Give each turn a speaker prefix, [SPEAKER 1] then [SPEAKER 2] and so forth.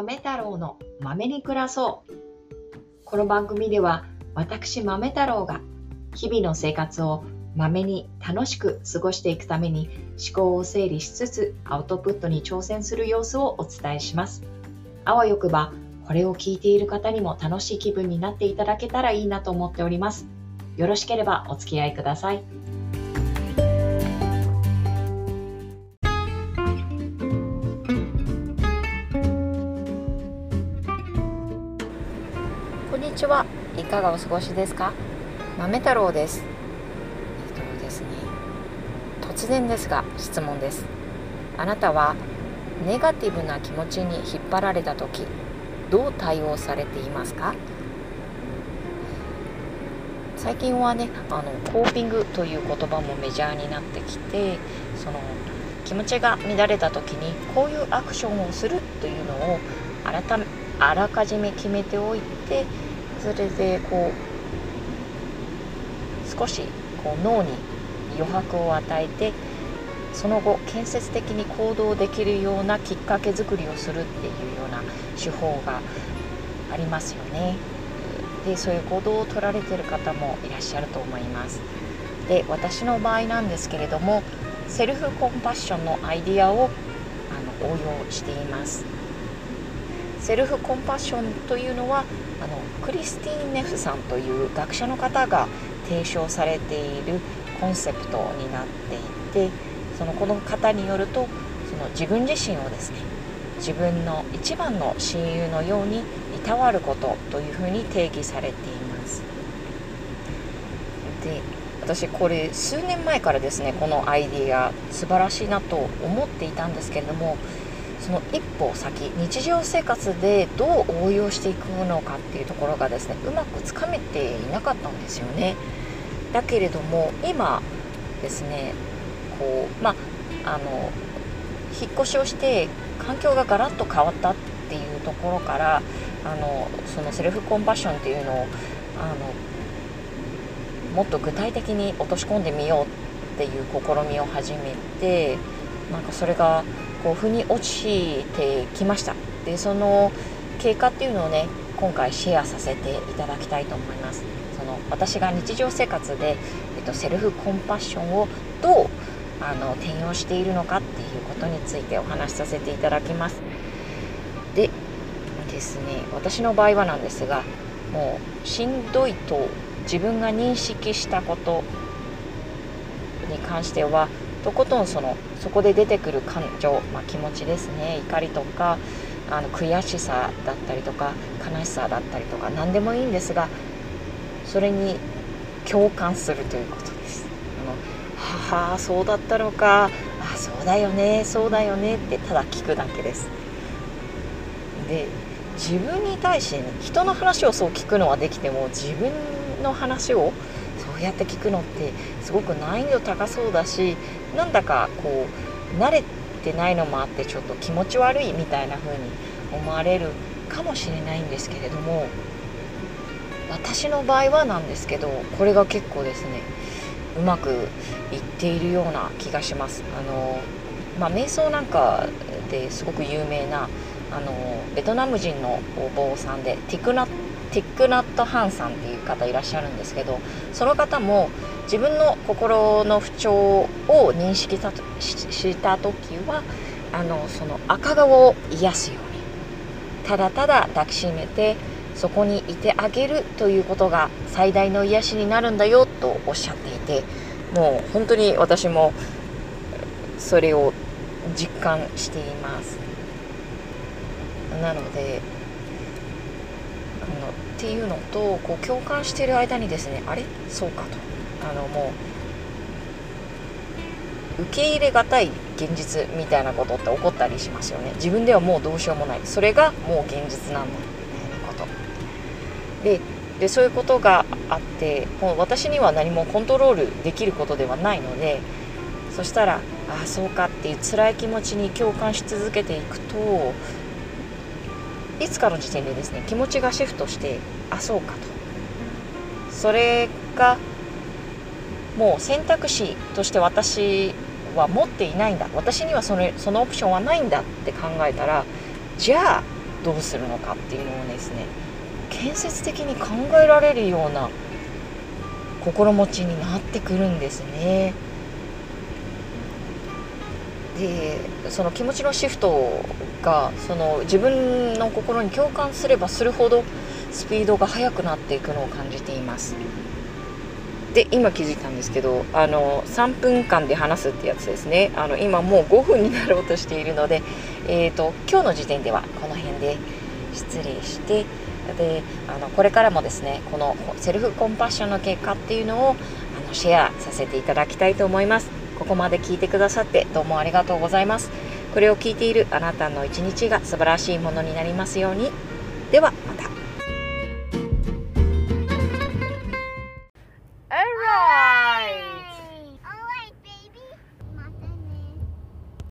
[SPEAKER 1] 豆太郎の豆に暮らそう。この番組では私豆太郎が日々の生活を豆に楽しく過ごしていくために思考を整理しつつアウトプットに挑戦する様子をお伝えします。あわよくばこれを聞いている方にも楽しい気分になっていただけたらいいなと思っております。よろしければお付き合いください。にちは。いかがお過ごしですか？豆太郎です。えっとですね、突然ですが質問です。あなたはネガティブな気持ちに引っ張られた時どう対応されていますか？最近はねあのコーピングという言葉もメジャーになってきてその気持ちが乱れた時にこういうアクションをするというのを改めあらかじめ決めておいてそれでこう少しこう脳に余白を与えてその後建設的に行動できるようなきっかけ作りをするっていうような手法がありますよね。でそういう行動を取られてる方もいらっしゃると思いますで私の場合なんですけれどもセルフコンパッションのアイディアをあの応用していますセルフコンパッションというのはあのクリスティーン・ネフさんという学者の方が提唱されているコンセプトになっていてそのこの方によるとその自分自身をですね自分の一番の親友のようにいたわることというふうに定義されています。で私これ数年前からですねこのアイディア素晴らしいなと思っていたんですけれどもその一歩先日常生活でどう応用していくのかっていうところがですねうまくつかめていなかったんですよね。だけれども今ですねこうまあの引っ越しをして環境がガラッと変わったっていうところからあのそのセルフコンパッションっていうのをあのもっと具体的に落とし込んでみようっていう試みを始めてなんかそれがこう腑に落ちてきました。でその経過っていうのをね今回シェアさせていただきたいと思います。その私が日常生活で、えっと、セルフコンパッションをどうあの転用しているのかっていうことについてお話しさせていただきます。でですね私の場合はなんですがもうしんどいと自分が認識したことに関してはとことんそのそこで出てくる感情、まあ、気持ちですね。怒りとかあの悔しさだったりとか悲しさだったりとか何でもいいんですがそれに共感するということです。あのはあそうだったのかあそうだよねそうだよねってただ聞くだけです。で自分に対してね人の話をそう聞くのはできても自分の話をそうやって聞くのってすごく難易度高そうだしなんだかこう慣れてないのもあってちょっと気持ち悪いみたいな風に思われるかもしれないんですけれども私の場合はなんですけどこれが結構ですねうまくいっているような気がします。あのまあ、瞑想なんかですごく有名なあのベトナム人のお坊さんでティクナティックナット・ハンさんっていう方いらっしゃるんですけどその方も自分の心の不調を認識した時はあのその赤顔を癒すようにただただ抱きしめてそこにいてあげるということが最大の癒しになるんだよとおっしゃっていてもう本当に私もそれを実感しています。なのでのっていうのとこう共感している間にですねあれ？そうかと。あのもう受け入れがたい現実みたいなことって起こったりしますよね。自分ではもうどうしようもない。それがもう現実なんだ。みたいなこと。ででそういうことがあってもう私には何もコントロールできることではないのでそしたらああそうかっていう辛い気持ちに共感し続けていくといつかの時点でですね気持ちがシフトしてあそうかとそれがもう選択肢として私は持っていないんだ私にはそのそのオプションはないんだって考えたらじゃあどうするのかっていうのをですね建設的に考えられるような心持ちになってくるんですね。でその気持ちのシフトがその自分の心に共感すればするほどスピードが速くなっていくのを感じています。で今気づいたんですけどあの3分間で話すってやつですねあの今もう5分になろうとしているので、えーと、今日の時点ではこの辺で失礼してであのこれからもですねこのセルフコンパッションの結果っていうのをあのシェアさせていただきたいと思いますここまで聞いてくださってどうもありがとうございます。これを聞いているあなたの一日が素晴らしいものになりますように。ではまた。